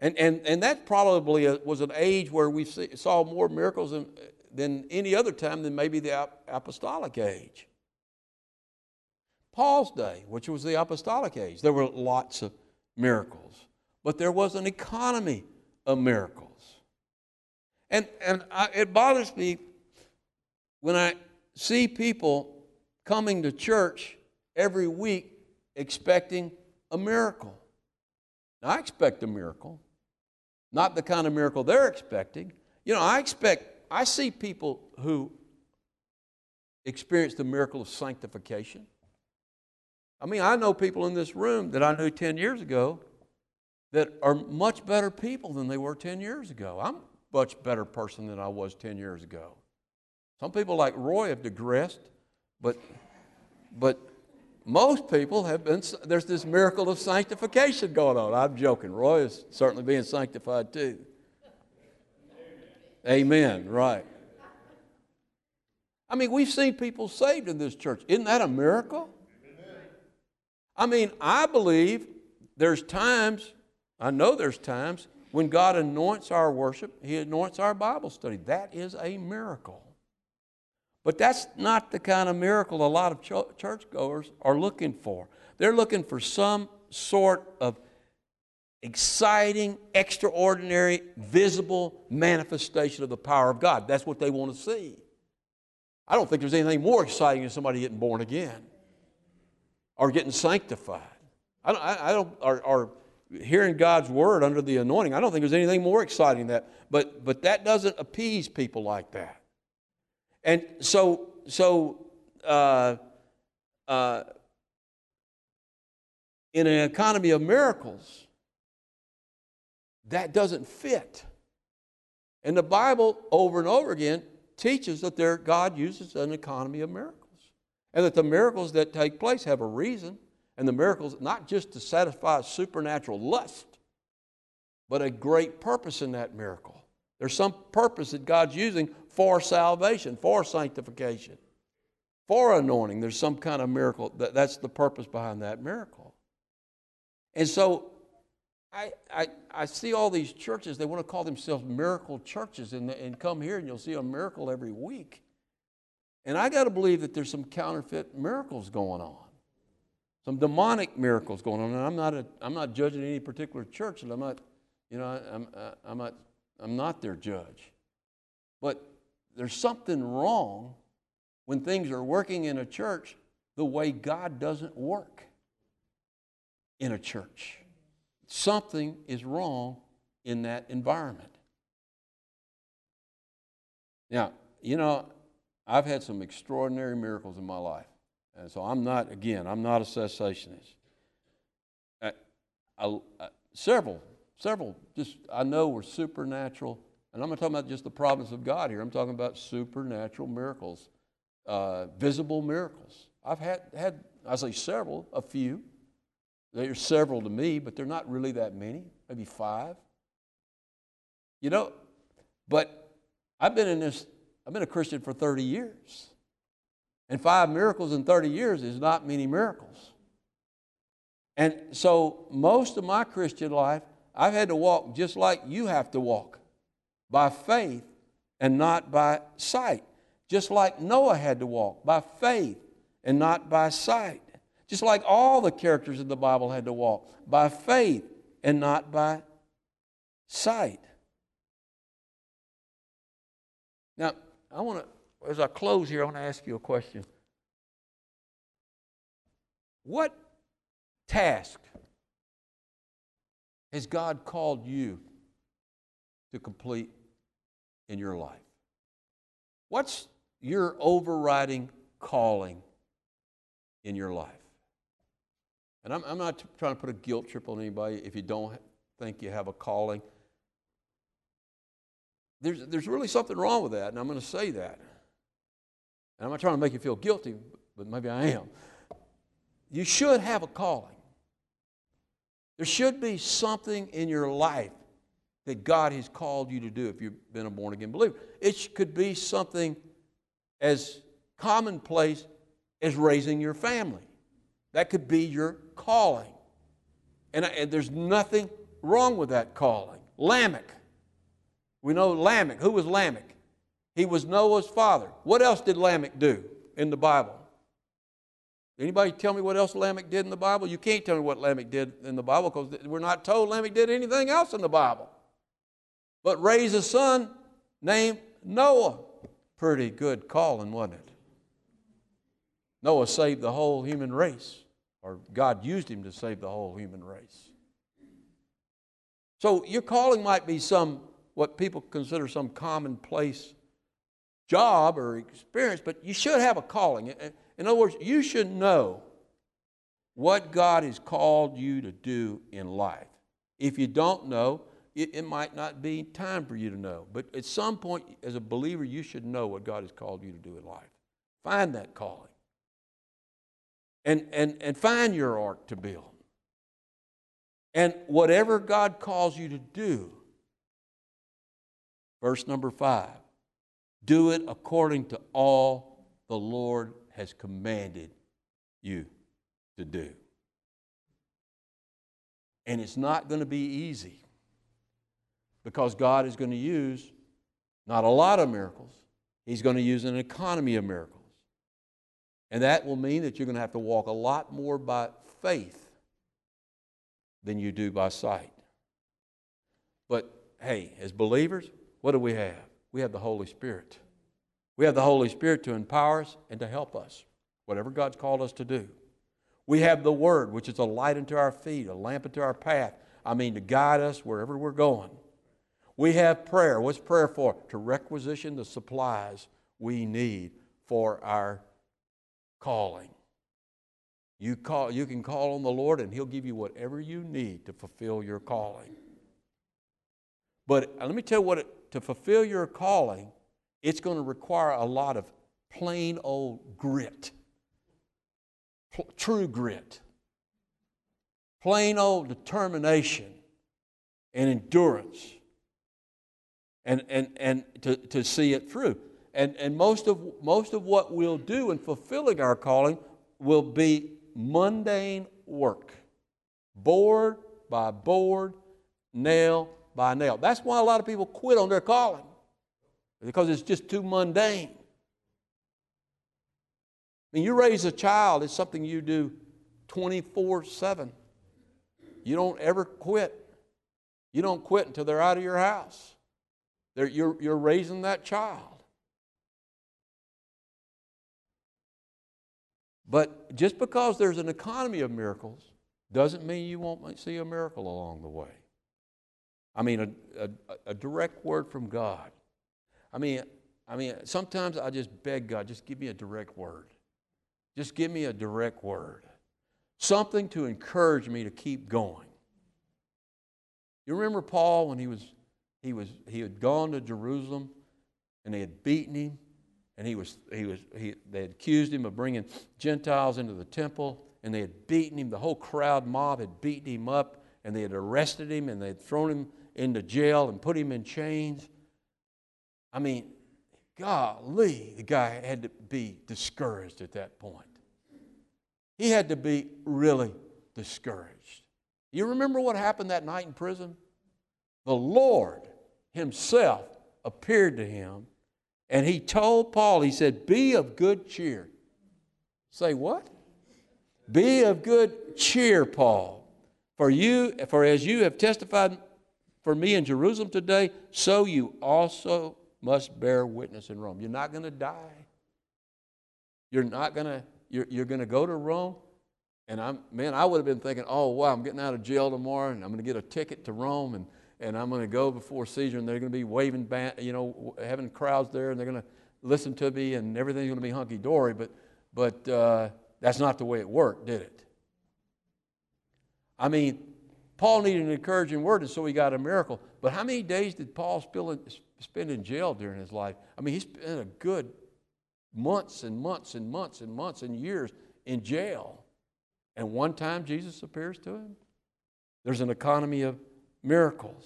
And, and, and that probably uh, was an age where we saw more miracles than, than any other time than maybe the apostolic age. Paul's day, which was the apostolic age, there were lots of miracles, but there was an economy of miracles. And, and I, it bothers me when I see people coming to church every week expecting a miracle. Now, I expect a miracle, not the kind of miracle they're expecting. You know, I expect, I see people who experience the miracle of sanctification. I mean, I know people in this room that I knew 10 years ago that are much better people than they were 10 years ago. I'm a much better person than I was 10 years ago. Some people like Roy have digressed, but, but most people have been, there's this miracle of sanctification going on. I'm joking. Roy is certainly being sanctified too. Amen, right. I mean, we've seen people saved in this church. Isn't that a miracle? I mean, I believe there's times, I know there's times, when God anoints our worship, He anoints our Bible study. That is a miracle. But that's not the kind of miracle a lot of ch- churchgoers are looking for. They're looking for some sort of exciting, extraordinary, visible manifestation of the power of God. That's what they want to see. I don't think there's anything more exciting than somebody getting born again or getting sanctified. I don't, I, don't or, or hearing God's word under the anointing. I don't think there's anything more exciting than that. But, but that doesn't appease people like that. And so, so uh, uh, in an economy of miracles, that doesn't fit. And the Bible, over and over again, teaches that there, God uses an economy of miracles. And that the miracles that take place have a reason. And the miracles, not just to satisfy supernatural lust, but a great purpose in that miracle. There's some purpose that God's using for salvation, for sanctification, for anointing. There's some kind of miracle. That's the purpose behind that miracle. And so I, I, I see all these churches, they want to call themselves miracle churches and, and come here and you'll see a miracle every week. And I got to believe that there's some counterfeit miracles going on, some demonic miracles going on. And I'm not, a, I'm not judging any particular church, and I'm not, you know, I'm, I'm, not, I'm not their judge. But there's something wrong when things are working in a church the way God doesn't work in a church. Something is wrong in that environment. Now, you know, I've had some extraordinary miracles in my life. And so I'm not, again, I'm not a cessationist. I, I, I, several several, just I know were supernatural, and I'm not talking about just the providence of God here. I'm talking about supernatural miracles, uh, visible miracles. I've had had I say several, a few. There's several to me, but they're not really that many. Maybe five. You know, but I've been in this. I've been a Christian for 30 years, and five miracles in 30 years is not many miracles. And so, most of my Christian life, I've had to walk just like you have to walk by faith and not by sight. Just like Noah had to walk by faith and not by sight. Just like all the characters in the Bible had to walk by faith and not by sight. Now, I want to, as I close here, I want to ask you a question. What task has God called you to complete in your life? What's your overriding calling in your life? And I'm, I'm not trying to put a guilt trip on anybody if you don't think you have a calling. There's, there's really something wrong with that, and I'm going to say that. And I'm not trying to make you feel guilty, but maybe I am. You should have a calling. There should be something in your life that God has called you to do if you've been a born again believer. It could be something as commonplace as raising your family. That could be your calling. And, and there's nothing wrong with that calling. Lamech. We know Lamech. Who was Lamech? He was Noah's father. What else did Lamech do in the Bible? Anybody tell me what else Lamech did in the Bible? You can't tell me what Lamech did in the Bible because we're not told Lamech did anything else in the Bible. But raise a son named Noah. Pretty good calling, wasn't it? Noah saved the whole human race, or God used him to save the whole human race. So your calling might be some, what people consider some commonplace job or experience, but you should have a calling. In other words, you should know what God has called you to do in life. If you don't know, it, it, might not be time for you to know. But at some point, as a believer, you should know what God has called you to do in life. Find that calling. And, and, and find your ark to build. And whatever God calls you to do, verse number five, do it according to all the Lord has commanded you to do. And it's not going to be easy because God is going to use not a lot of miracles, He's going to use an economy of miracles. And that will mean that you're going to have to walk a lot more by faith than you do by sight. But hey, as believers, what do we have? We have the Holy Spirit. We have the Holy Spirit to empower us and to help us, whatever God's called us to do. We have the Word, which is a light unto our feet, a lamp unto our path. I mean, to guide us wherever we're going. We have prayer. What's prayer for? To requisition the supplies we need for our calling. You, call, you can call on the Lord and He'll give you whatever you need to fulfill your calling. But let me tell you what, it, to fulfill your calling, it's going to require a lot of plain old grit, true grit, plain old determination and endurance, and, and, and to, to see it through. And, and most, of, most of what we'll do in fulfilling our calling will be mundane work, board by board, nail by nail. That's why a lot of people quit on their calling because it's just too mundane. When you raise a child, it's something you do 24 7. You don't ever quit. You don't quit until they're out of your house. They're, you're, you're raising that child. But just because there's an economy of miracles doesn't mean you won't see a miracle along the way. I mean, a, a, a direct word from God I mean, I mean, sometimes I just beg God, just give me a direct word. Just give me a direct word. Something to encourage me to keep going. You remember Paul when he was he was he had gone to Jerusalem and they had beaten him and he was he was he they had accused him of bringing Gentiles into the temple and they had beaten him the whole crowd mob had beaten him up and they had arrested him and they had thrown him into jail and put him in chains. I mean, golly, the guy had to be discouraged at that point. He had to be really discouraged. You remember what happened that night in prison? The Lord Himself appeared to him and He told Paul, He said, Be of good cheer. Say what? Be of good cheer, Paul. For you, for as you have testified for me in Jerusalem today, so you also must bear witness in Rome. You're not going to die. You're not going to, you're, you're going to go to Rome. And I'm, man, I would have been thinking, oh, wow, I'm getting out of jail tomorrow and I'm going to get a ticket to Rome and, and I'm going to go before Caesar and they're going to be waving, you know, having crowds there and they're going to listen to me and everything's going to be hunky dory. But, but uh, that's not the way it worked, did it? I mean, Paul needed an encouraging word, and so he got a miracle. But how many days did Paul spend in jail during his life? I mean, he spent a good months and months and months and months and years in jail. And one time Jesus appears to him. There's an economy of miracles.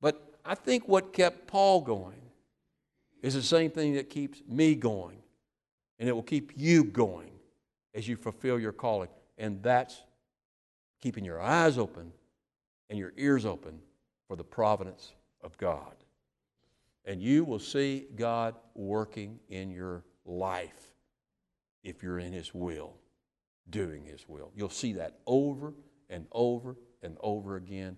But I think what kept Paul going is the same thing that keeps me going. And it will keep you going as you fulfill your calling. And that's keeping your eyes open and your ears open for the providence of God. And you will see God working in your life if you're in His will, doing His will. You'll see that over and over and over again,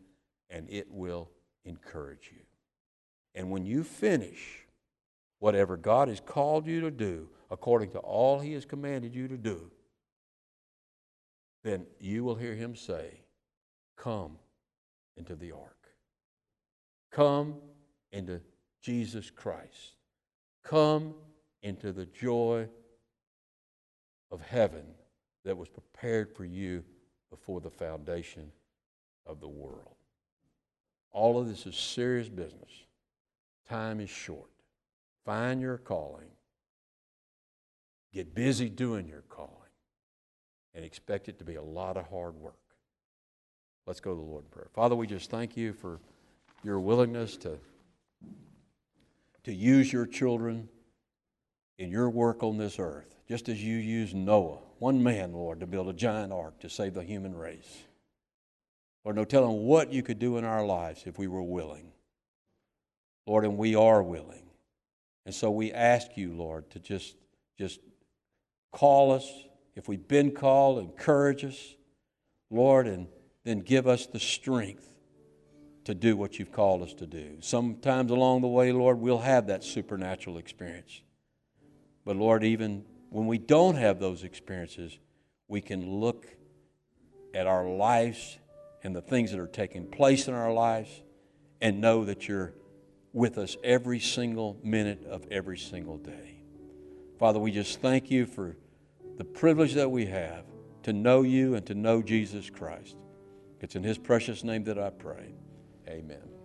and it will encourage you. And when you finish whatever God has called you to do, according to all He has commanded you to do, then you will hear Him say, Come into the ark. Come into Jesus Christ. Come into the joy of heaven that was prepared for you before the foundation of the world. All of this is serious business. Time is short. Find your calling. Get busy doing your calling. And expect it to be a lot of hard work. Let's go to the Lord in prayer. Father, we just thank you for your willingness to, to use your children in your work on this earth just as you used Noah, one man, Lord, to build a giant ark to save the human race. Lord, no telling what you could do in our lives if we were willing. Lord, and we are willing. And so we ask you, Lord, to just, just call us. If we've been called, encourage us, Lord, and then give us the strength to do what you've called us to do. Sometimes along the way, Lord, we'll have that supernatural experience. But Lord, even when we don't have those experiences, we can look at our lives and the things that are taking place in our lives and know that you're with us every single minute of every single day. Father, we just thank you for the privilege that we have to know you and to know Jesus Christ. It's in his precious name that I pray. Amen.